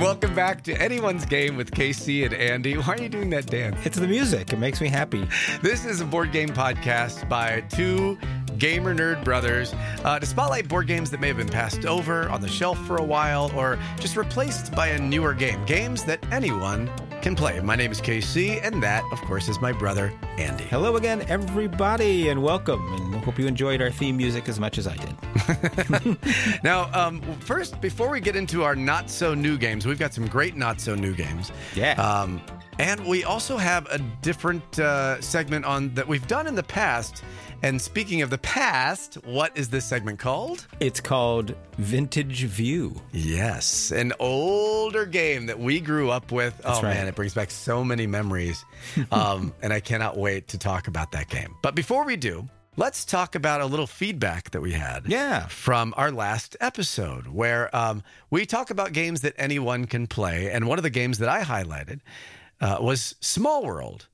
Welcome back to Anyone's Game with KC and Andy. Why are you doing that dance? It's the music. It makes me happy. This is a board game podcast by two gamer nerd brothers uh, to spotlight board games that may have been passed over on the shelf for a while or just replaced by a newer game. Games that anyone can play. My name is KC, and that, of course, is my brother, Andy. Hello again, everybody, and welcome. And hope you enjoyed our theme music as much as I did. now, um, first, before we get into our not so new games, we've got some great not so new games. Yeah. Um, and we also have a different uh, segment on that we've done in the past. And speaking of the past, what is this segment called? It's called Vintage View. Yes, an older game that we grew up with. That's oh right. man, it brings back so many memories. um, and I cannot wait to talk about that game. But before we do, let's talk about a little feedback that we had. Yeah. From our last episode, where um, we talk about games that anyone can play. And one of the games that I highlighted uh, was Small World.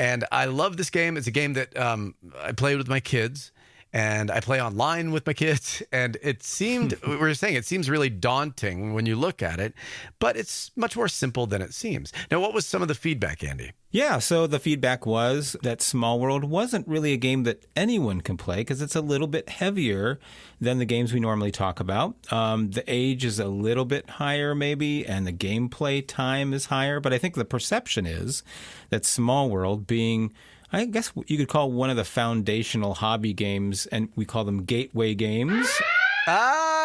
And I love this game. It's a game that um, I played with my kids and I play online with my kids. And it seemed, we were saying, it seems really daunting when you look at it, but it's much more simple than it seems. Now, what was some of the feedback, Andy? Yeah, so the feedback was that Small World wasn't really a game that anyone can play because it's a little bit heavier than the games we normally talk about. Um, the age is a little bit higher, maybe, and the gameplay time is higher. But I think the perception is that Small World, being I guess you could call one of the foundational hobby games, and we call them gateway games. Ah,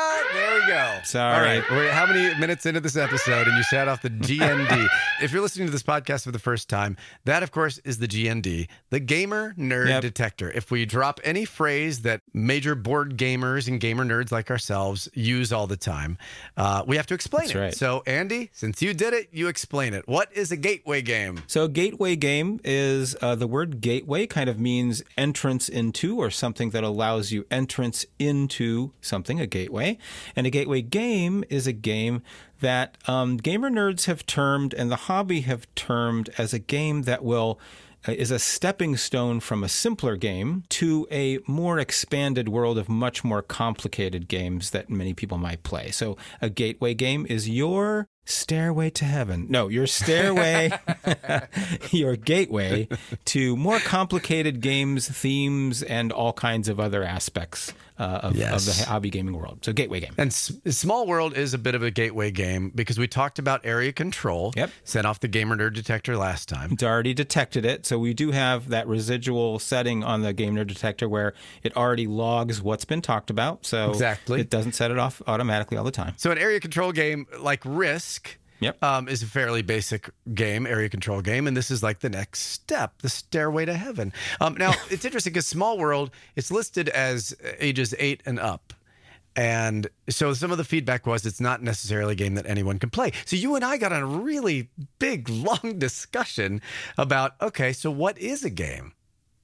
we go. Sorry. All right. We're how many minutes into this episode and you shout off the GND? if you're listening to this podcast for the first time, that, of course, is the GND, the Gamer Nerd Yep. Detector. If we drop any phrase that major board gamers and gamer nerds like ourselves use all the time, uh, we have to explain That's it. right. So, Andy, since you did it, you explain it. What is a gateway game? So, gateway game is uh, the word gateway kind of means entrance into or something that allows you entrance into something, a gateway. And a gateway game is a game that um, gamer nerds have termed and the hobby have termed as a game that will. uh, Is a stepping stone from a simpler game to a more expanded world of much more complicated games that many people might play. So, a gateway game is your stairway to heaven. No, your stairway, your gateway to more complicated games, themes, and all kinds of other aspects uh, of, Yes. of the hobby gaming world. So, gateway game. And S- Small World is a bit of a gateway game because we talked about area control. Yep. Sent off the Gamer Nerd Detector last time. It's already detected it. So we do have that residual setting on the Game Nerd Detector where it already logs what's been talked about. So Exactly. it doesn't set it off automatically all the time. So an area control game like Risk Yep. um, is a fairly basic game, area control game, and this is like the next step, the stairway to heaven. Um, now it's interesting because Small World it's listed as ages eight and up. And so some of the feedback was it's not necessarily a game that anyone can play. So you and I got on a really big, long discussion about okay, so what is a game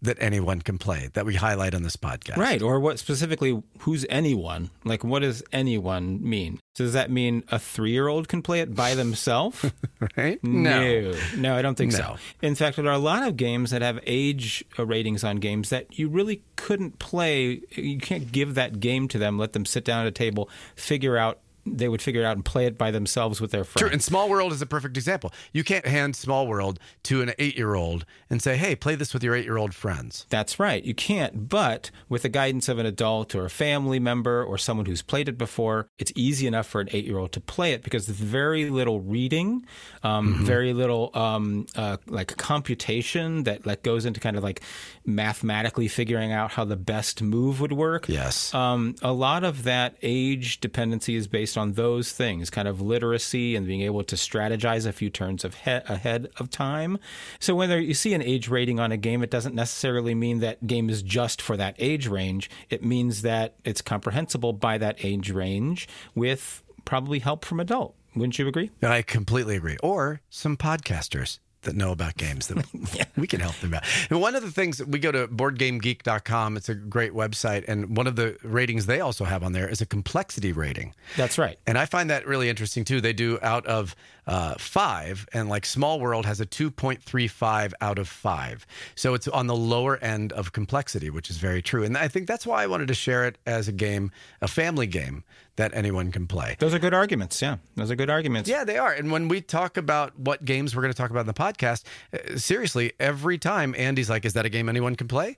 that anyone can play that we highlight on this podcast? Right. Or what specifically, who's anyone? Like, what does anyone mean? Does that mean a three year old can play it by themselves? Right? No, no, I don't think No. so. In fact, there are a lot of games that have age uh, ratings on games that you really couldn't play. You can't give that game to them, let them sit down at a table, figure out. They would figure it out and play it by themselves with their friends. True, and Small World is a perfect example. You can't hand Small World to an eight-year-old and say, "Hey, play this with your eight-year-old friends." That's right. You can't, but with the guidance of an adult or a family member or someone who's played it before, it's easy enough for an eight year old to play it because there's very little reading, um, very little um, uh, like computation that like goes into kind of like mathematically figuring out how the best move would work. Yes. Um, a lot of that age dependency is based on those things, kind of literacy and being able to strategize a few turns of he- ahead of time. So when there, you see an age rating on a game, it doesn't necessarily mean that game is just for that age range. It means that it's comprehensible by that age range with probably help from adult. Wouldn't you agree? I completely agree. Or some podcasters that know about games that we can help them out. And one of the things we go to boardgamegeek.com, it's a great website. And one of the ratings they also have on there is a complexity rating. That's right. And I find that really interesting too. They do out of uh, five, and like Small World has a 2.35 out of five. So it's on the lower end of complexity, which is very true. And I think that's why I wanted to share it as a game, a family game that anyone can play. Those are good arguments. Yeah, those are good arguments. Yeah, they are. And when we talk about what games we're going to talk about in the podcast, uh, seriously, every time Andy's like, "Is that a game anyone can play?"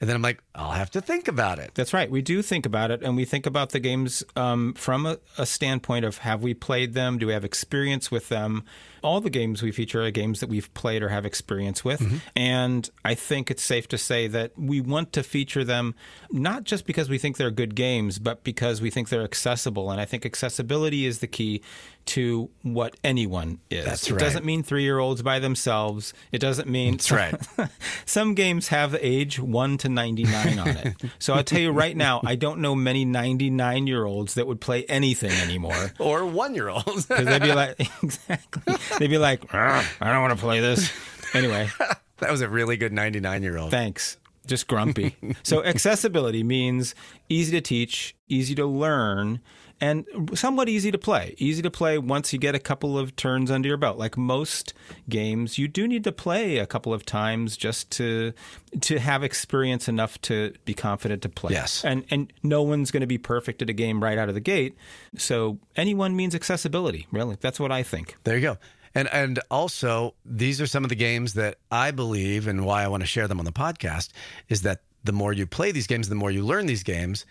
And then I'm like, I'll have to think about it. That's right. We do think about it, and we think about the games um, from a, a, standpoint of have we played them? Do we have experience with them? All the games we feature are games that we've played or have experience with. Mm-hmm. And I think it's safe to say that we want to feature them not just because we think they're good games, but because we think they're accessible. And I think accessibility is the key to what anyone is. That's right. it doesn't mean three year olds by themselves. It doesn't mean. That's right. some games have age 1 to 99 on it. So I'll tell you right now, I don't know many 99 year olds that would play anything anymore. or one year olds. Because they'd be like, exactly. They'd be like, ah, I don't want to play this. Anyway. that was a really good 99 year old. Thanks just grumpy. so accessibility means easy to teach, easy to learn, and somewhat easy to play. Easy to play once you get a couple of turns under your belt. Like most games, you do need to play a couple of times just to to have experience enough to be confident to play. Yes. And and no one's going to be perfect at a game right out of the gate. So anyone means accessibility, really. That's what I think. There you go. And and also these are some of the games that I believe and why I want to share them on the podcast is that the more you play these games, the more you learn these games,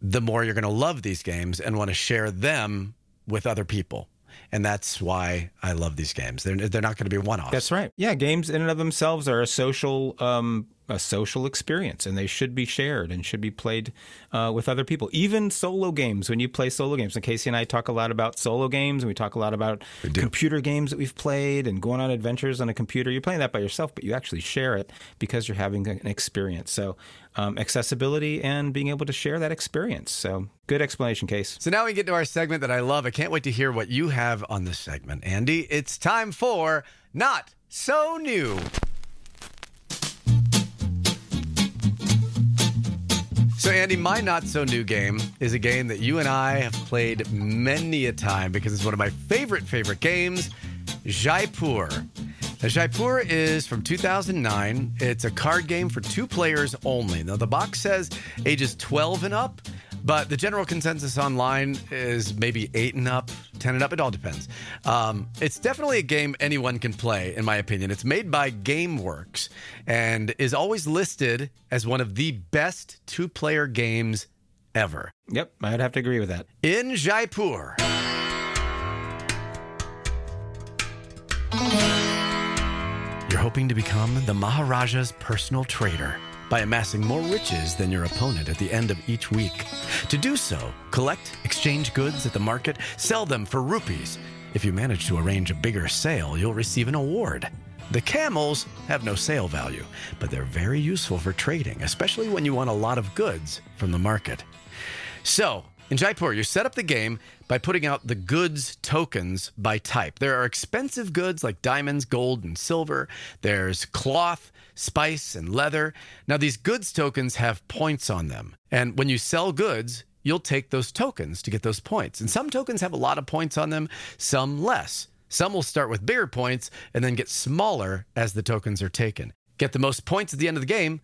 the more you're going to love these games and want to share them with other people. And that's why I love these games. They're, they're not going to be one offs. That's right. Yeah, games in and of themselves are a social um, a social experience, and they should be shared and should be played uh, with other people. Even solo games, when you play solo games, and KC and I talk a lot about solo games, and we talk a lot about computer games that we've played and going on adventures on a computer. You're playing that by yourself, but you actually share it because you're having an experience. So, um, accessibility and being able to share that experience. So, good explanation, Case. So now we get to our segment that I love. I can't wait to hear what you have on this segment, Andy. It's time for Not So New. So, Andy, my not so new game is a game that you and I have played many a time because it's one of my favorite, favorite games Jaipur. Now, Jaipur is from 2009. It's a card game for two players only. Now, the box says ages 12 and up, but the general consensus online is maybe 8 and up, 10 and up. It all depends. Um, it's definitely a game anyone can play, in my opinion. It's made by GameWorks and is always listed as one of the best two player games ever. Yep, I'd have to agree with that. In Jaipur. You're hoping to become the Maharaja's personal trader by amassing more riches than your opponent at the end of each week. To do so, collect, exchange goods at the market, sell them for rupees. If you manage to arrange a bigger sale, you'll receive an award. The camels have no sale value, but they're very useful for trading, especially when you want a lot of goods from the market. So, in Jaipur, you set up the game by putting out the goods tokens by type. There are expensive goods like diamonds, gold, and silver. There's cloth, spice, and leather. Now, these goods tokens have points on them. And when you sell goods, you'll take those tokens to get those points. And some tokens have a lot of points on them, some less. Some will start with bigger points and then get smaller as the tokens are taken. Get the most points at the end of the game,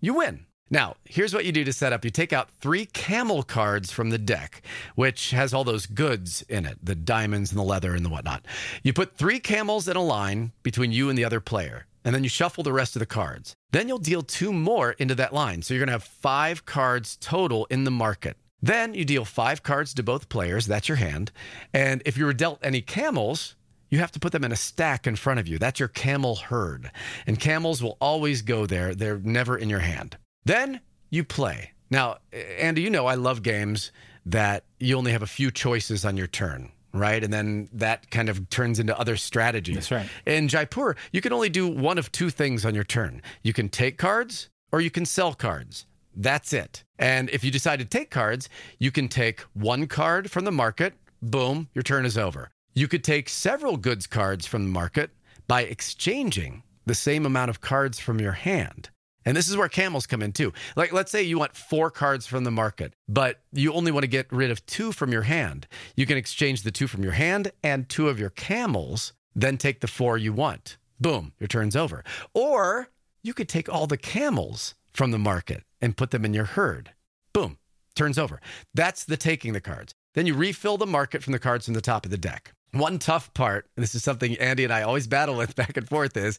you win. Now, here's what you do to set up. You take out three camel cards from the deck, which has all those goods in it the diamonds and the leather and the whatnot. You put three camels in a line between you and the other player, and then you shuffle the rest of the cards. Then you'll deal two more into that line. So you're going to have five cards total in the market. Then you deal five cards to both players. That's your hand. And if you were dealt any camels, you have to put them in a stack in front of you. That's your camel herd. And camels will always go there, they're never in your hand. Then you play. Now, Andy, you know I love games that you only have a few choices on your turn, right? And then that kind of turns into other strategies. That's right. In Jaipur, you can only do one of two things on your turn. You can take cards or you can sell cards. That's it. And if you decide to take cards, you can take one card from the market, boom, your turn is over. You could take several goods cards from the market by exchanging the same amount of cards from your hand. And this is where camels come in too. Like, let's say you want four cards from the market, but you only want to get rid of two from your hand. You can exchange the two from your hand and two of your camels, then take the four you want. Boom, your turn's over. Or you could take all the camels from the market and put them in your herd. Boom, turns over. That's the taking the cards. Then you refill the market from the cards from the top of the deck. One tough part, and this is something Andy and I always battle with back and forth, is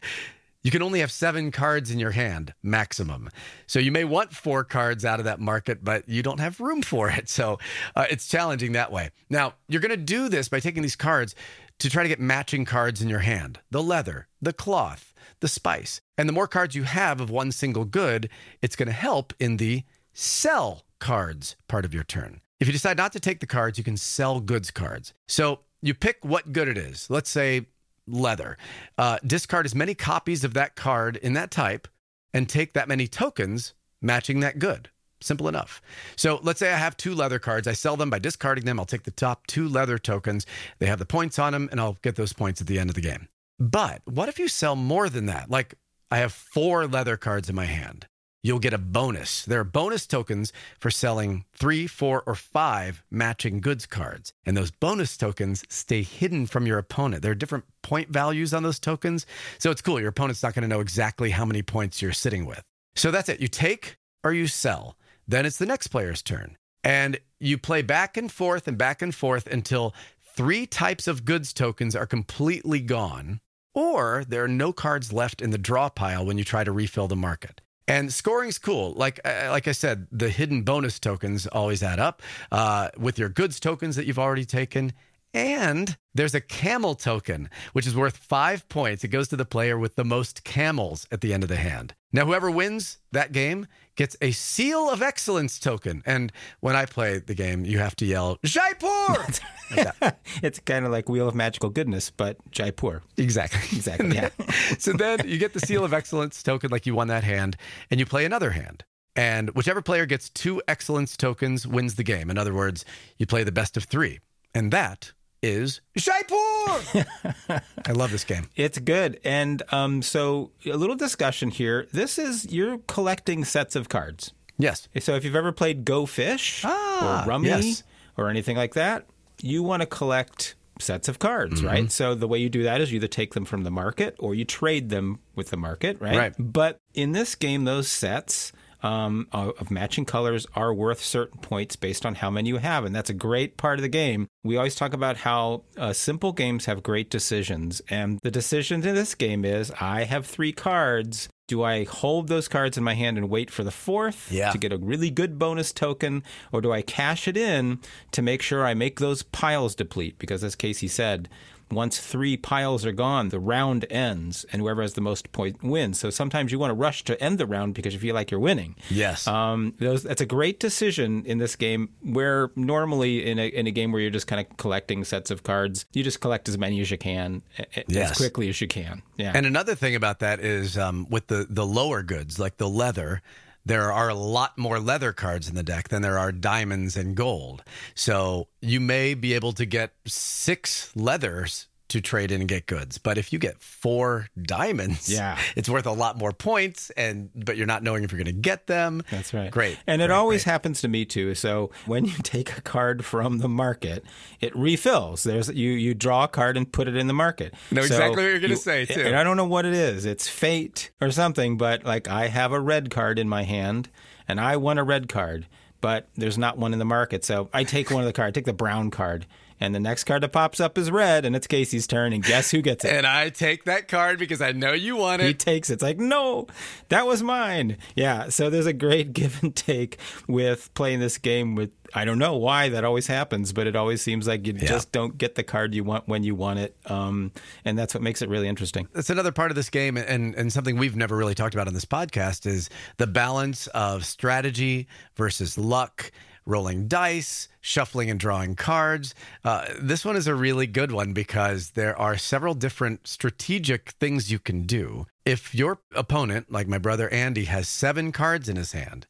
you can only have seven cards in your hand maximum. So you may want four cards out of that market, but you don't have room for it. So uh, it's challenging that way. Now, you're going to do this by taking these cards to try to get matching cards in your hand the leather, the cloth, the spice. And the more cards you have of one single good, it's going to help in the sell cards part of your turn. If you decide not to take the cards, you can sell goods cards. So you pick what good it is. Let's say leather. Uh, discard as many copies of that card in that type and take that many tokens matching that good. Simple enough. So let's say I have two leather cards. I sell them by discarding them. I'll take the top two leather tokens. They have the points on them, and I'll get those points at the end of the game. But what if you sell more than that? Like I have four leather cards in my hand you'll get a bonus. There are bonus tokens for selling three, four, or five matching goods cards. And those bonus tokens stay hidden from your opponent. There are different point values on those tokens. So it's cool. Your opponent's not going to know exactly how many points you're sitting with. So that's it. You take or you sell. Then it's the next player's turn. And you play back and forth and back and forth until three types of goods tokens are completely gone, or there are no cards left in the draw pile when you try to refill the market. And scoring's cool. Like uh, like I said, the hidden bonus tokens always add up uh, with your goods tokens that you've already taken. And there's a camel token, which is worth five points. It goes to the player with the most camels at the end of the hand. Now, whoever wins that game gets a Seal of Excellence token. And when I play the game, you have to yell, Jaipur! it's kind of like Wheel of Magical Goodness, but Jaipur. Exactly. Exactly. Yeah. so then you get the Seal of Excellence token, like you won that hand, and you play another hand. And whichever player gets two excellence tokens wins the game. In other words, you play the best of three. And that is Jaipur. I love this game. It's good. And um, so, a little discussion here. This is you're collecting sets of cards. Yes. So, if you've ever played Go Fish Ah, or Rummy yes. or anything like that, you want to collect sets of cards, Mm-hmm. right? So, the way you do that is you either take them from the market or you trade them with the market, right? Right. But in this game, those sets um, of of matching colors are worth certain points based on how many you have. And that's a great part of the game. We always talk about how uh, simple games have great decisions. And the decision in this game is I have three cards. Do I hold those cards in my hand and wait for the fourth Yeah. to get a really good bonus token? Or do I cash it in to make sure I make those piles deplete? Because as KC said, once three piles are gone, the round ends, and whoever has the most point wins. So sometimes you want to rush to end the round because you feel like you're winning. Yes. Um, those, that's a great decision in this game. Where normally in a in a game where you're just kind of collecting sets of cards, you just collect as many as you can, Yes. as quickly as you can. Yeah. And another thing about that is um, with the the lower goods, like the leather, there are a lot more leather cards in the deck than there are diamonds and gold. So you may be able to get six leathers to trade in and get goods, but if you get four diamonds, Yeah. it's worth a lot more points. And but you're not knowing if you're going to get them. That's right. Great. And it always great. happens to me too. So when you take a card from the market, it refills. There's you you draw a card and put it in the market. Know So exactly what you're gonna you- say, too. And I don't know what it is. It's fate or something, but like I have a red card in my hand and I want a red card, but there's not one in the market. So I take one of the cards, take the brown card. And the next card that pops up is red, and it's KC's turn. And guess who gets it? And I take that card because I know you want it. he takes it. It's like, no, that was mine. Yeah. So there's a great give and take with playing this game with I don't know why that always happens, but it always seems like you just don't get the card you want when you want it. Um, and that's what makes it really interesting. that's another part of this game and, and something we've never really talked about on this podcast is the balance of strategy versus luck rolling dice shuffling and drawing cards. Uh, this one is a really good one because there are several different strategic things you can do. If your opponent, like my brother Andy, has seven cards in his hand,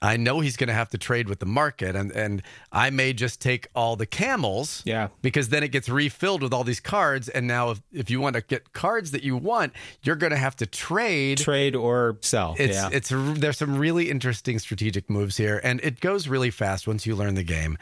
I know he's going to have to trade with the market, and and I may just take all the camels, Yeah. because then it gets refilled with all these cards, and now if if you want to get cards that you want, you're going to have to trade. Trade or sell. It's yeah. it's there's some really interesting strategic moves here, and it goes really fast once you learn the game.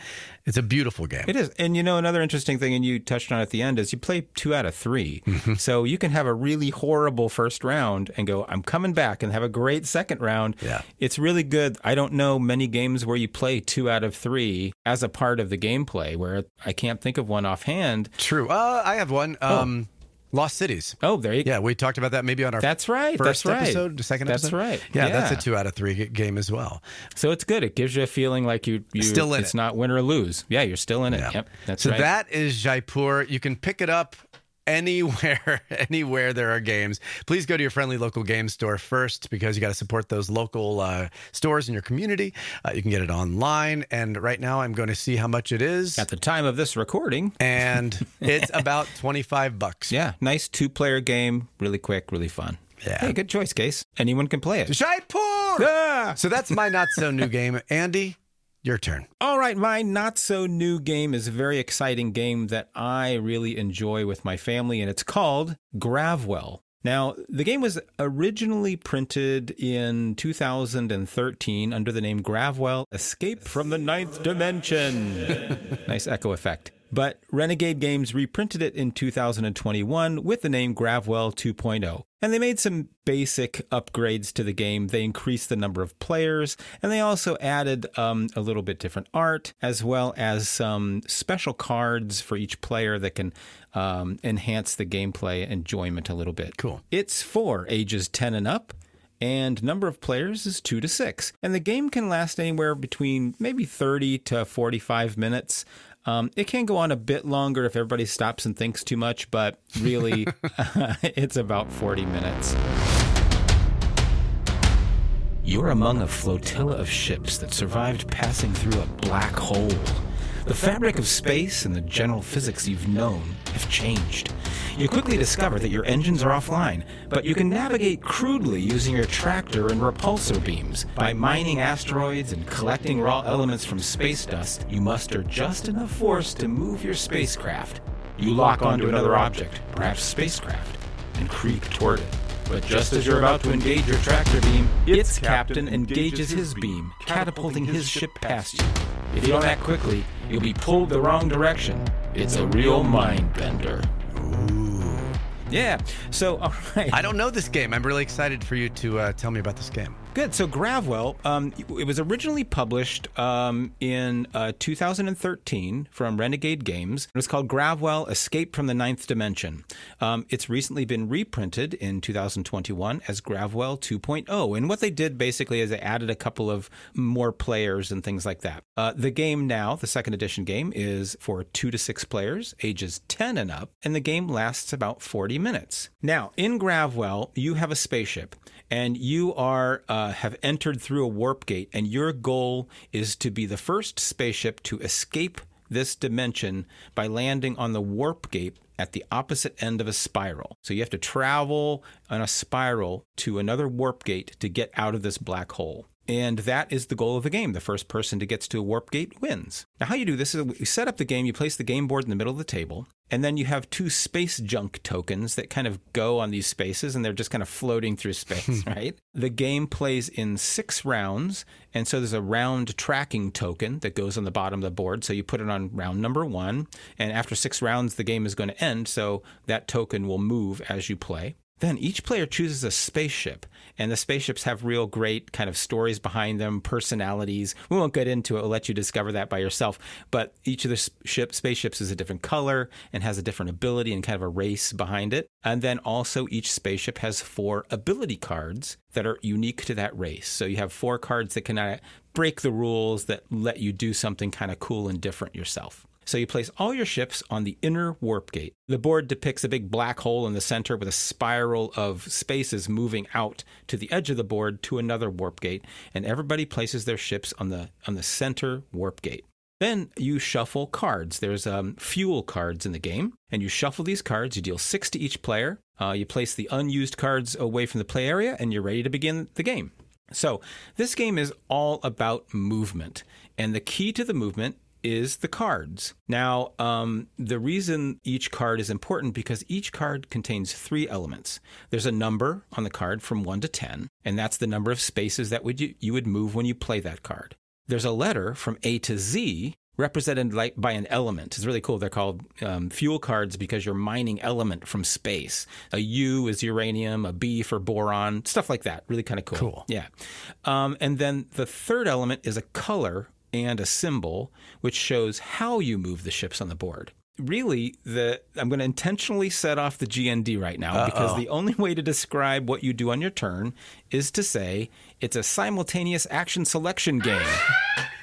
It's a beautiful game. It is. And you know, another interesting thing, and you touched on at the end, is you play two out of 3 Mm-hmm. So you can have a really horrible first round and go, I'm coming back and have a great second round. Yeah. It's really good. I don't know many games where you play two out of three as a part of the gameplay, where I can't think of one offhand. True. Uh, I have one. Um, Lost Cities. Oh, there you go. Yeah, we talked about that maybe on our That's right. first That's right. episode, second That's episode. right. Yeah, that's a two out of three game as well. So it's good. It gives you a feeling like you, you Still in it's it. not win or lose. Yeah, you're still in it. Yeah. Yep. That's so right. that is Jaipur. You can pick it up anywhere anywhere there are games please go to your friendly local game store first because you got to support those local uh, stores in your community uh, you can get it online and right now i'm going to see how much it is At the time of this recording, and it's about 25 bucks yeah, nice two player game, really quick, really fun. Yeah. Hey, good choice, Case. Anyone can play it. Jaipur! Ah! so that's my not so new game andy your turn All right, my not so new game is a very exciting game that I really enjoy with my family, and it's called Gravwell. Now, the game was originally printed in 2013 under the name Gravwell Escape from the Ninth Dimension. nice echo effect. But Renegade Games reprinted it in 2021 with the name Gravwell 2.0. And they made some basic upgrades to the game. They increased the number of players, and they also added um, a little bit different art, as well as some special cards for each player that can um, enhance the gameplay enjoyment a little bit. Cool. It's for ages 10 and up. And number of players is two to six. And the game can last anywhere between maybe 30 to 45 minutes. Um, it can go on a bit longer if everybody stops and thinks too much, but really, it's about 40 minutes. You're among a flotilla of ships that survived passing through a black hole. The fabric of space and the general physics you've known have changed. You quickly discover that your engines are offline, but you can navigate crudely using your tractor and repulsor beams. By mining asteroids and collecting raw elements from space dust, you muster just enough force to move your spacecraft. You lock onto another object, perhaps spacecraft, and creep toward it. But just as you're about to engage your tractor beam, its captain engages his beam, catapulting his ship past you. If you don't act quickly, you'll be pulled the wrong direction. It's a real mind bender. Yeah. So, all right. i don't know this game i'm really excited for you to uh, tell me about this game Good. So Gravwell, um, it was originally published um, in uh, 2013 from Renegade Games. It was called Gravwell: Escape from the Ninth Dimension. Um, it's recently been reprinted in 2021 as Gravwell 2.0. And what they did basically is they added a couple of more players and things like that. Uh, the game now, the second edition game, is for two to six players, ages 10 and up, and the game lasts about 40 minutes. Now, in Gravwell, you have a spaceship and you are uh, Uh, have entered through a warp gate, and your goal is to be the first spaceship to escape this dimension by landing on the warp gate at the opposite end of a spiral. So you have to travel on a spiral to another warp gate to get out of this black hole. And that is the goal of the game. The first person to gets to a warp gate wins. Now, how you do this is you set up the game, you place the game board in the middle of the table, and then you have two space junk tokens that kind of go on these spaces and they're just kind of floating through space, right? The game plays in six rounds. And so there's a round tracking token that goes on the bottom of the board. So you put it on round number one. And after six rounds, the game is going to end. So that token will move as you play. Then each player chooses a spaceship, and the spaceships have real great kind of stories behind them, personalities. We won't get into it, we'll let you discover that by yourself. But each of the ship, spaceships is a different color and has a different ability and kind of a race behind it. And then also each spaceship has four ability cards that are unique to that race. So you have four cards that can uh, break the rules that let you do something kind of cool and different yourself. So you place all your ships on the inner warp gate. The board depicts a big black hole in the center with a spiral of spaces moving out to the edge of the board to another warp gate, and everybody places their ships on the on the center warp gate. Then you shuffle cards. There's um, fuel cards in the game, and you shuffle these cards. You deal six to each player. Uh, you place the unused cards away from the play area, and you're ready to begin the game. So, this game is all about movement, and the key to the movement is the cards. Now, um, the reason each card is important because each card contains three elements. There's a number on the card from 1 to 10, and that's the number of spaces that would you, you would move when you play that card. There's a letter from A to Z represented by an element. It's really cool. They're called um, fuel cards because you're mining element from space. A U is uranium, a B for boron, stuff like that. Really kind of cool. Cool. Yeah. Um, and then the third element is a color and a symbol, which shows how you move the ships on the board. Really, the I'm going to intentionally set off the GND right now Uh-oh. because the only way to describe what you do on your turn is to say it's a simultaneous action selection game.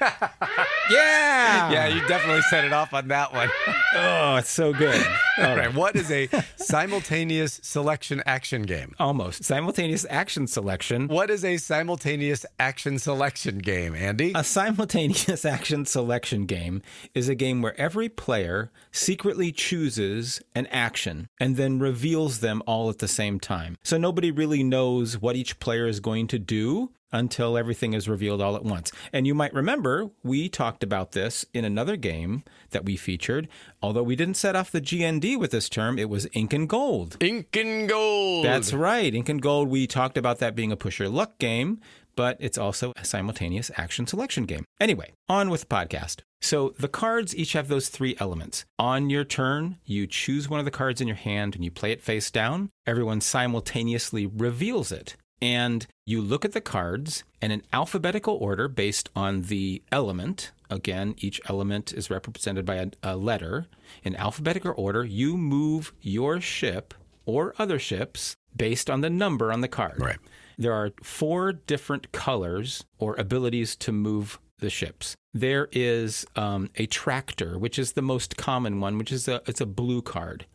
yeah. Yeah, you definitely set it off on that one. oh, it's so good. All right. What is a simultaneous selection action game? Almost. Simultaneous action selection. What is a simultaneous action selection game, Andy? A simultaneous action selection game is a game where every player secretly chooses an action and then reveals them all at the same time. So nobody really knows what each player is going to do until everything is revealed all at once. And you might remember we talked about this in another game that we featured. Although we didn't set off the GND with this term, it was Ink and Gold. Ink and Gold. That's right. Ink and Gold, we talked about that being a push your luck game, but it's also a simultaneous action selection game. Anyway, on with the podcast. So the cards each have those three elements. On your turn, you choose one of the cards in your hand and you play it face down. Everyone simultaneously reveals it and you look at the cards and in alphabetical order based on the element. Again, each element is represented by a, a letter. In alphabetical order, you move your ship or other ships based on the number on the card. Right. There are four different colors or abilities to move the ships. There is um, a tractor, which is the most common one, which is a it's a blue card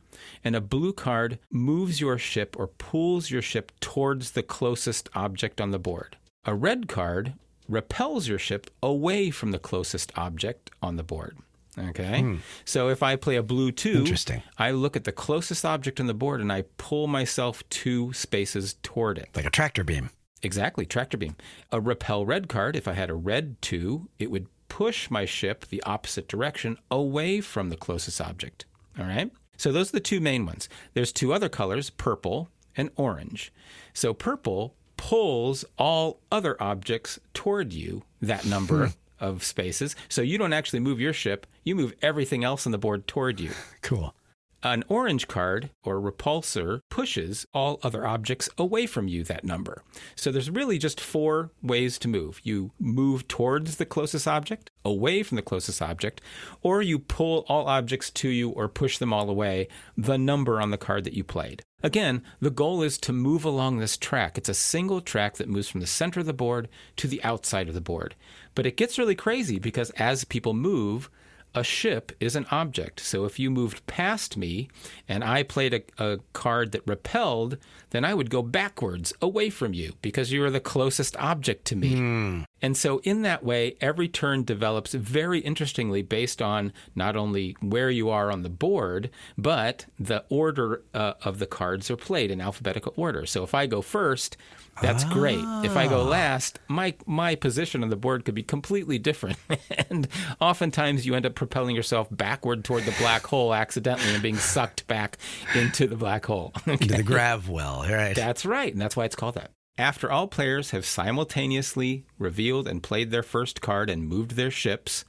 and a blue card moves your ship or pulls your ship towards the closest object on the board. A red card repels your ship away from the closest object on the board. Okay. Hmm. So if I play a blue two, Interesting. I look at the closest object on the board and I pull myself two spaces toward it. Like a tractor beam. Exactly, tractor beam. A repel red card, if I had a red two, it would push my ship the opposite direction away from the closest object. All right. So those are the two main ones. There's two other colors, purple and orange. So purple pulls all other objects toward you, that number hmm. of spaces. So you don't actually move your ship, you move everything else on the board toward you. Cool. An orange card or repulsor pushes all other objects away from you that number. So there's really just four ways to move. You move towards the closest object, away from the closest object, or you pull all objects to you or push them all away, the number on the card that you played. Again, the goal is to move along this track. It's a single track that moves from the center of the board to the outside of the board. But it gets really crazy because as people move, a ship is an object. So if you moved past me and I played a, a, card that repelled, then I would go backwards away from you because you are the closest object to me. Mm. And so, in that way, every turn develops very interestingly based on not only where you are on the board, but the order uh, of the cards are played in alphabetical order. So, if I go first, that's ah. great. If I go ah. last, my my position on the board could be completely different, and oftentimes you end up propelling yourself backward toward the black hole accidentally and being sucked back into the black hole, okay? into the grav well. Right. That's right, and that's why it's called that. After all players have simultaneously revealed and played their first card and moved their ships,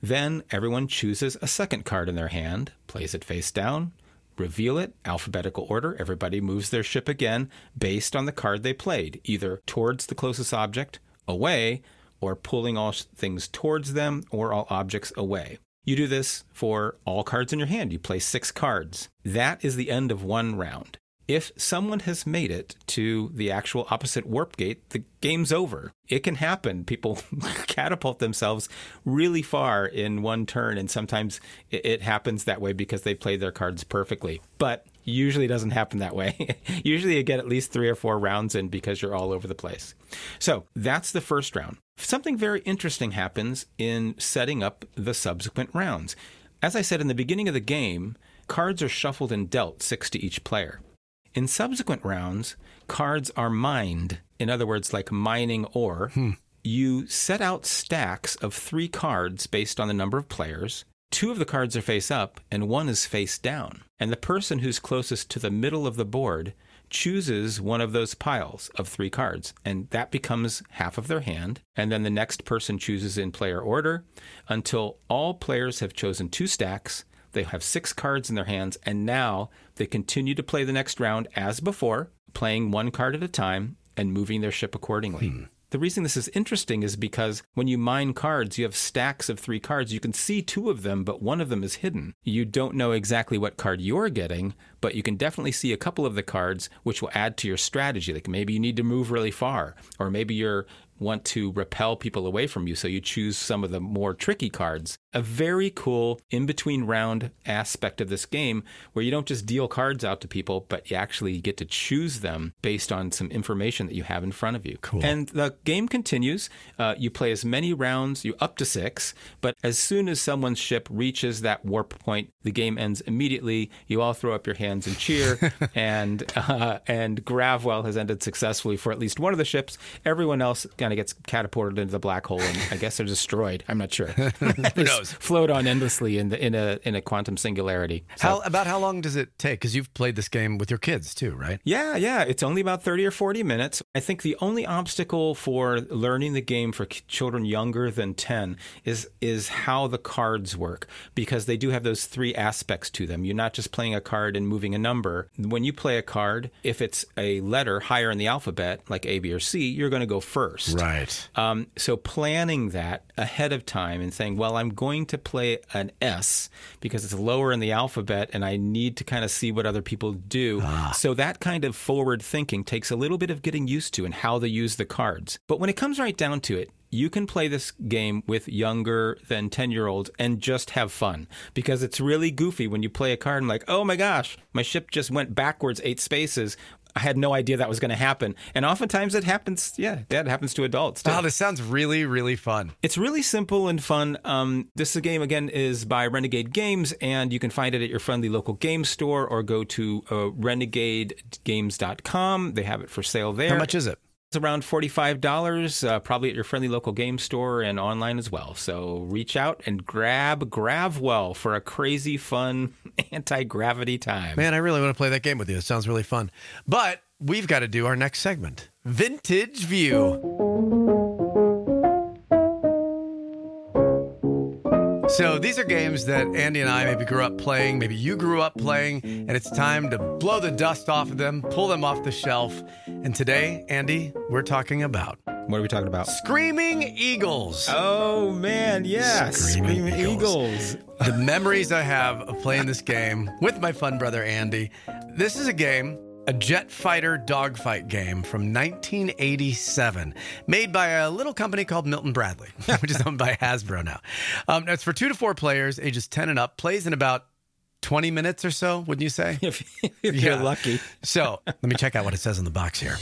then everyone chooses a second card in their hand, plays it face down, reveal it, alphabetical order, everybody moves their ship again based on the card they played, either towards the closest object, away, or pulling all things towards them or all objects away. You do this for all cards in your hand. You play six cards. That is the end of one round. If someone has made it to the actual opposite warp gate, the game's over. It can happen. People catapult themselves really far in one turn, and sometimes it happens that way because they played their cards perfectly. But Usually doesn't happen that way. Usually you get at least three or four rounds in because you're all over the place. So that's the first round. Something very interesting happens in setting up the subsequent rounds. As I said in the beginning of the game, cards are shuffled and dealt, six to each player. In subsequent rounds, cards are mined. In other words, like mining ore. Hmm. You set out stacks of three cards based on the number of players. Two of the cards are face up and one is face down. And the person who's closest to the middle of the board chooses one of those piles of three cards, and that becomes half of their hand. And then the next person chooses in player order until all players have chosen two stacks. They have six cards in their hands, and now they continue to play the next round as before, playing one card at a time and moving their ship accordingly. Hmm. The reason this is interesting is because when you mine cards, you have stacks of three cards. You can see two of them, but one of them is hidden. You don't know exactly what card you're getting, but you can definitely see a couple of the cards which will add to your strategy. Like maybe you need to move really far, or maybe you're want to repel people away from you, so you choose some of the more tricky cards. A very cool in between round aspect of this game where you don't just deal cards out to people, but you actually get to choose them based on some information that you have in front of you. Cool. And the game continues. Uh, you play as many rounds, you up to six, but as soon as someone's ship reaches that warp point, the game ends immediately. You all throw up your hands and cheer, and uh, and Gravwell has ended successfully for at least one of the ships. Everyone else kind of gets catapulted into the black hole, and I guess they're destroyed. I'm not sure. Who knows? Float on endlessly in the in a in a quantum singularity. So- How about how long does it take? Because you've played this game with your kids too, right? Yeah, yeah. It's only about 30 or 40 minutes. I think the only obstacle for learning the game for children younger than 10 is is how the cards work because they do have those three aspects to them. You're not just playing a card and moving a number. When you play a card, if it's a letter higher in the alphabet, like A, B, or C, you're going to go first. Right. Um, so planning that ahead of time and saying, well, I'm going to play an S because it's lower in the alphabet and I need to kind of see what other people do. So that kind of forward thinking takes a little bit of getting used to and how they use the cards. But when it comes right down to it, you can play this game with younger than 10 year olds and just have fun because it's really goofy when you play a card and like, oh my gosh, my ship just went backwards eight spaces. I had no idea that was going to happen. And oftentimes it happens, yeah, that happens to adults. Too. Wow, this sounds really, really fun. It's really simple and fun. Um, this game, again, is by Renegade Games, and you can find it at your friendly local game store or go to uh, renegadegames.com. They have it for sale there. How much is it? It's around $45, uh, probably at your friendly local game store and online as well. So reach out and grab Gravwell for a crazy, fun anti gravity time. Man, I really want to play that game with you. It sounds really fun. But we've got to do our next segment Vintage View. So these are games that Andy and I maybe grew up playing, maybe you grew up playing, and it's time to blow the dust off of them, pull them off the shelf. And today, Andy, we're talking about What are we talking about? Screaming Eagles. Oh, man, yeah. Screaming Screaming Eagles. Eagles. the memories I have of playing this game with my fun brother Andy. This is a game, a jet fighter dogfight game from 1987, made by a little company called Milton Bradley, which is owned by Hasbro now. Um, it's for two to four players, ages 10 and up, plays in about 20 minutes or so, wouldn't you say? If, if you're lucky. So let me check out what it says on the box here.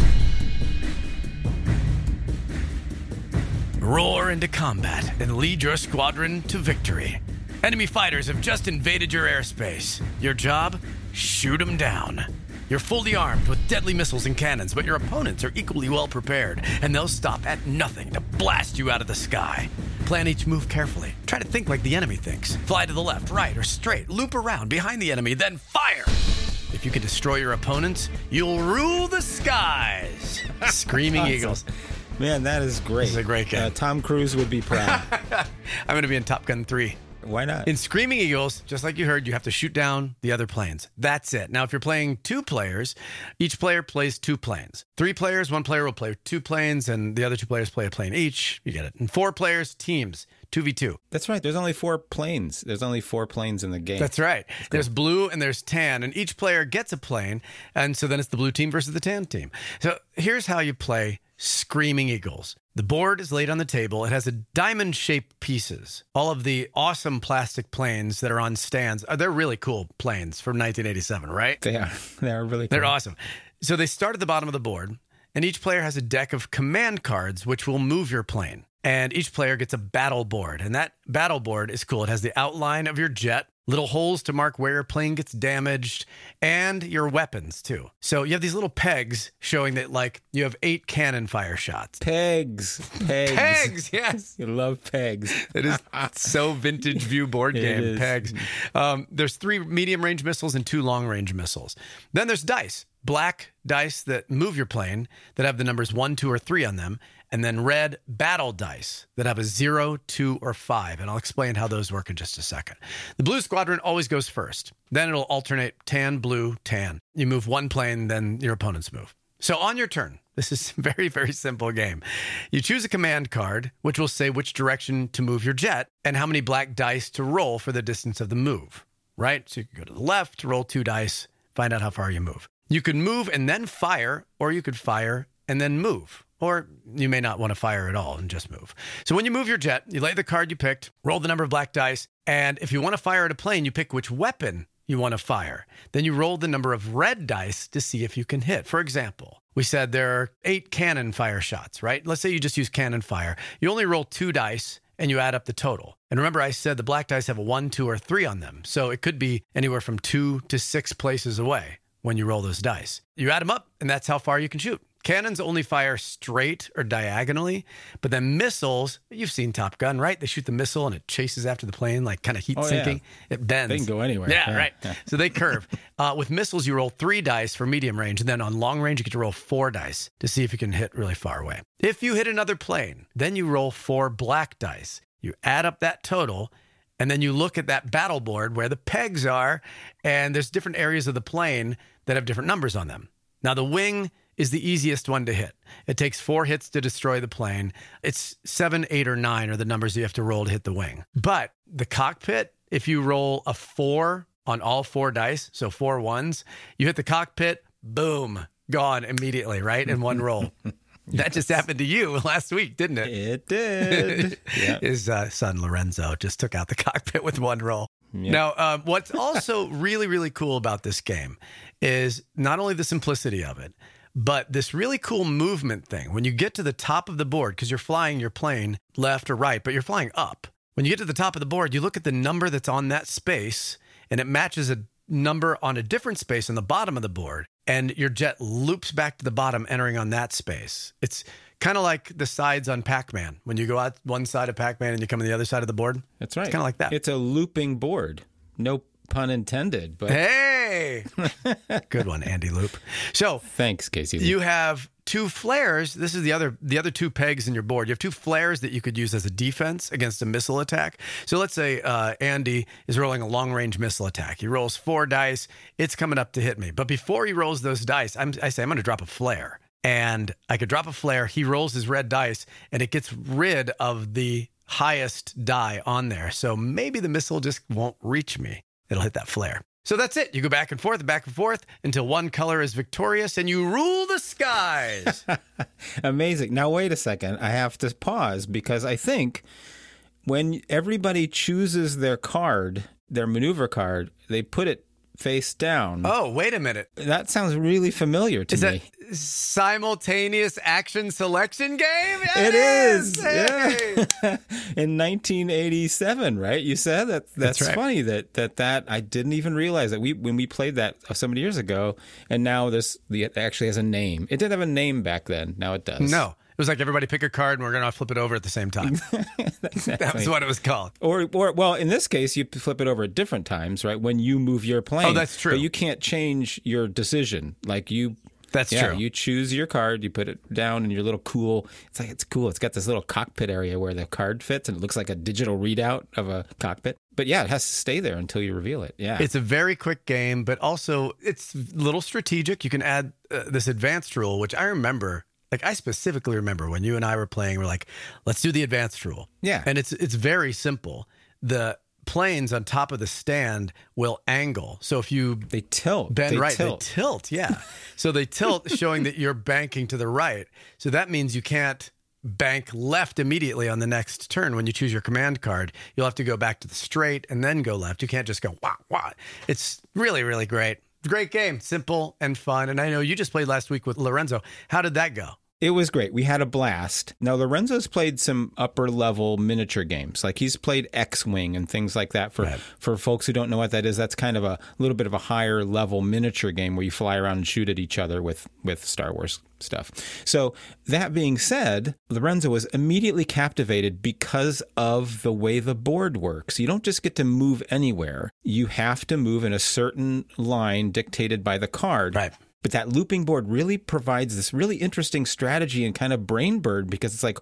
Roar into combat and lead your squadron to victory. Enemy fighters have just invaded your airspace. Your job? Shoot them down. You're fully armed with deadly missiles and cannons, but your opponents are equally well prepared, and they'll stop at nothing to blast you out of the sky. Plan each move carefully. Try to think like the enemy thinks. Fly to the left, right, or straight. Loop around behind the enemy, then fire! If you can destroy your opponents, you'll rule the skies. Screaming Eagles. Man, that is great. This is a great game. Uh, Tom Cruise would be proud. I'm going to be in Top Gun 3. Why not? In Screaming Eagles, just like you heard, you have to shoot down the other planes. That's it. Now, if you're playing two players, each player plays two planes. Three players, one player will play two planes, and the other two players play a plane each. You get it. And four players, teams, 2v2. That's right. There's only four planes. There's only four planes in the game. That's right. There's blue and there's tan, and each player gets a plane. And so then it's the blue team versus the tan team. So here's how you play Screaming Eagles The board is laid on the table. It has a diamond shaped pieces. All of the awesome plastic planes that are on stands. uh, They're really cool planes from 1987, right? They are. They are really. Cool. They're awesome. So they start at the bottom of the board, and each player has a deck of command cards which will move your plane. And each player gets a battle board, and that battle board is cool. It has the outline of your jet, little holes to mark where your plane gets damaged, and your weapons too. So you have these little pegs showing that, like, you have eight cannon fire shots. Pegs. Pegs. Pegs, yes. You love pegs. It is so vintage view board game pegs. Um, there's three medium range missiles and two long range missiles. Then there's dice, black dice that move your plane that have the numbers one, two, or three on them, and then red battle dice that have a zero, two, or five. And I'll explain how those work in just a second. The blue squadron always goes first. Then it'll alternate tan, blue, tan. You move one plane, then your opponents move. So on your turn, this is a very, very simple game. You choose a command card, which will say which direction to move your jet and how many black dice to roll for the distance of the move, right? So you can go to the left, roll two dice, find out how far you move. You can move and then fire, or you could fire and then move. Or you may not want to fire at all and just move. So when you move your jet, you lay the card you picked, roll the number of black dice, and if you want to fire at a plane, you pick which weapon you want to fire. Then you roll the number of red dice to see if you can hit. For example, we said there are eight cannon fire shots, right? Let's say you just use cannon fire. You only roll two dice and you add up the total. And remember, I said the black dice have a one, two, or three on them. So it could be anywhere from two to six places away when you roll those dice. You add them up, and that's how far you can shoot. Cannons only fire straight or diagonally, but then missiles, you've seen Top Gun, right? They shoot the missile and it chases after the plane, like kind of heat Oh, yeah. sinking. It bends. They can go anywhere. Yeah, Yeah, right. yeah. So they curve. Uh, with missiles, you roll three dice for medium range, and then on long range, you get to roll four dice to see if you can hit really far away. If you hit another plane, then you roll four black dice. You add up that total, and then you look at that battle board where the pegs are, and there's different areas of the plane that have different numbers on them. Now, the wing is the easiest one to hit. It takes four hits to destroy the plane. It's seven, eight, or nine are the numbers you have to roll to hit the wing. But the cockpit, if you roll a four on all four dice, so four ones, you hit the cockpit, boom, gone immediately, right? In one roll. That just happened to you last week, didn't it? It did. yeah. His uh, son Lorenzo just took out the cockpit with one roll. Now, um, what's also really, really cool about this game is not only the simplicity of it, but this really cool movement thing. When you get to the top of the board, because you're flying your plane left or right, but you're flying up. When you get to the top of the board, you look at the number that's on that space, and it matches a number on a different space on the bottom of the board, and your jet loops back to the bottom, entering on that space. It's kind of like the sides on Pac Man. When you go out one side of Pac Man and you come on the other side of the board, That's right. It's kind of like that. It's a looping board. No pun intended, but Hey, good one, Andy Loop. So thanks, KC. You have two flares. This is the other the other two pegs in your board. You have two flares that you could use as a defense against a missile attack. So let's say uh, Andy is rolling a long range missile attack. He rolls four dice. It's coming up to hit me. But before he rolls those dice, I'm, I say I'm going to drop a flare. And I could drop a flare. He rolls his red dice, and it gets rid of the highest die on there. So maybe the missile just won't reach me. It'll hit that flare. So that's it. You go back and forth, and back and forth until one color is victorious and you rule the skies. Amazing. Now, wait a second. I have to pause because I think when everybody chooses their card, their maneuver card, they put it face down. oh, wait a minute. That sounds really familiar to Is me. that simultaneous action selection game? It is. Hey. Yeah. In 1987, right? You said that. That's, That's right. funny that, that that I didn't even realize that we when we played that uh, so many years ago, and now this the it actually has a name. It didn't have a name back then. Now it does. No. It was like everybody pick a card and we're going to flip it over at the same time. that was what it was called. Or, or well, in this case, you flip it over at different times, right? When you move your plane. Oh, that's true. But you can't change your decision. Like you. That's yeah, true. you choose your card, you put it down in your little cool. It's like it's cool. It's got this little cockpit area where the card fits, and it looks like a digital readout of a cockpit. But yeah, it has to stay there until you reveal it. Yeah, It's a very quick game, but also it's a little strategic. You can add uh, this advanced rule, which I remember. Like I specifically remember when you and I were playing, we're like, let's do the advanced rule. Yeah. And it's it's very simple. The planes on top of the stand will angle. So if you they tilt. bend they right, tilt. they tilt. Yeah. so they tilt, showing that you're banking to the right. So that means you can't bank left immediately on the next turn when you choose your command card. You'll have to go back to the straight and then go left. You can't just go wah wah. It's really really great. Great game, simple and fun. And I know you just played last week with Lorenzo. How did that go? It was great. We had a blast. Now, Lorenzo's played some upper level miniature games. Like he's played X Wing and things like that. For, Right. for folks who don't know what that is, that's kind of a little bit of a higher level miniature game where you fly around and shoot at each other with, with Star Wars stuff. So, that being said, Lorenzo was immediately captivated because of the way the board works. You don't just get to move anywhere, you have to move in a certain line dictated by the card. Right. But that looping board really provides this really interesting strategy and kind of brain bird because it's like,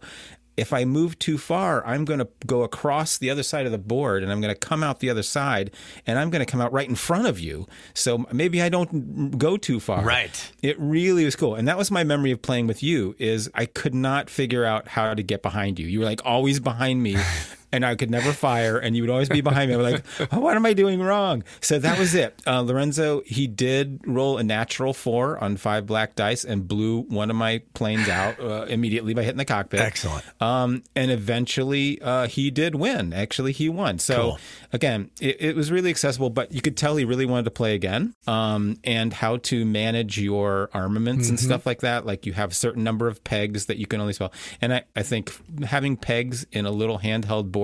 if I move too far, I'm going to go across the other side of the board and I'm going to come out the other side and I'm going to come out right in front of you. So maybe I don't go too far. Right. It really was cool. And that was my memory of playing with you is I could not figure out how to get behind you. You were like always behind me and I could never fire and you would always be behind me. I'm like, oh, what am I doing wrong? So that was it. Uh, Lorenzo, he did roll a natural four on five black dice and blew one of my planes out uh, immediately by hitting the cockpit. Excellent. Um, and eventually uh, he did win. Actually, he won. So Cool. again, it, it was really accessible, but you could tell he really wanted to play again. Um, and how to manage your armaments and Mm-hmm. stuff like that. Like you have a certain number of pegs that you can only spell. And I, I think having pegs in a little handheld board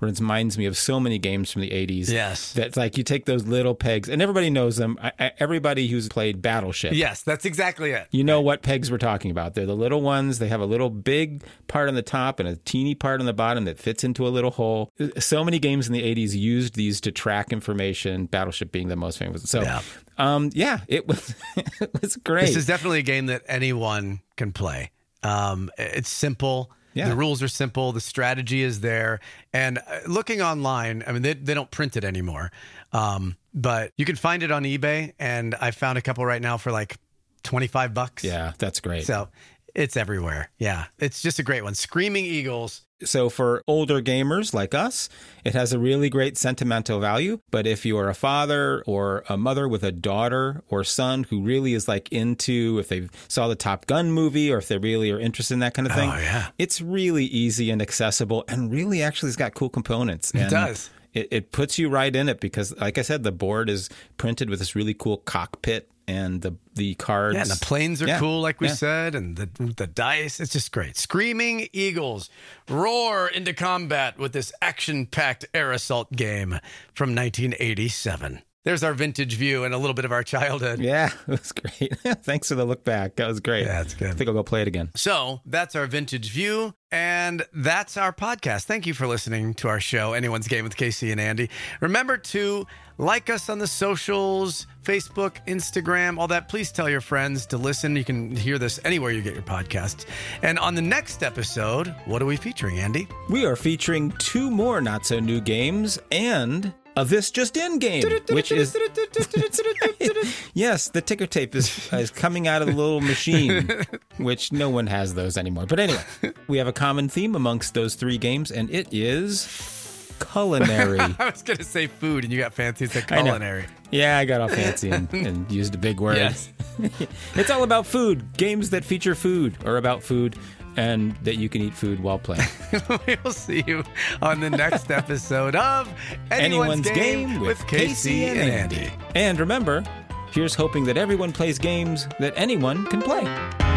reminds me of so many games from the 80s. Yes. That's like you take those little pegs, and everybody knows them. I, I, everybody who's played Battleship. Yes, that's exactly it. You know what pegs we're talking about. They're the little ones. They have a little big part on the top and a teeny part on the bottom that fits into a little hole. So many games in the 80s used these to track information, Battleship being the most famous. So, Yeah. um, yeah, it was, it was great. This is definitely a game that anyone can play. Um, it's simple. Yeah. The rules are simple. The strategy is there. And uh, looking online, I mean, they, they don't print it anymore, um, but you can find it on eBay. And I found a couple right now for like 25 bucks. yeah, that's great. So it's everywhere. Yeah. It's just a great one. Screaming Eagles. So for older gamers like us, it has a really great sentimental value. But if you are a father or a mother with a daughter or son who really is like into, if they saw the Top Gun movie or if they really are interested in that kind of oh, thing, Oh, yeah. it's really easy and accessible and really actually it's got cool components. It And does. It, it puts you right in it because, like I said, the board is printed with this really cool cockpit and the the cards. Yeah, and the planes are Yeah, cool, like we yeah. said, and the the dice. It's just great. Screaming Eagles roar into combat with this action-packed air assault game from 1987. There's our vintage view and a little bit of our childhood. Yeah, it was great. Thanks for the look back. That was great. Yeah, it's good. I think I'll go play it again. So that's our vintage view, and that's our podcast. Thank you for listening to our show, Anyone's Game with KC and Andy. Remember to like us on the socials Facebook, Instagram, all that. Please tell your friends to listen. You can hear this anywhere you get your podcasts. And on the next episode, what are we featuring, Andy? We are featuring two more not so new games and a This Just In game, which is. yes, the ticker tape is, is coming out of the little machine, which no one has those anymore. But anyway, we have a common theme amongst those three games, and it is culinary. I was going to say food, and you got fancy. It's a I culinary. Yeah, I got all fancy and, and used a big word. Yes. it's all about food. Games that feature food or about food and that you can eat food while playing. we'll see you on the next episode of Anyone's, Game, with KC and Andy. And remember, here's hoping that everyone plays games that anyone can play.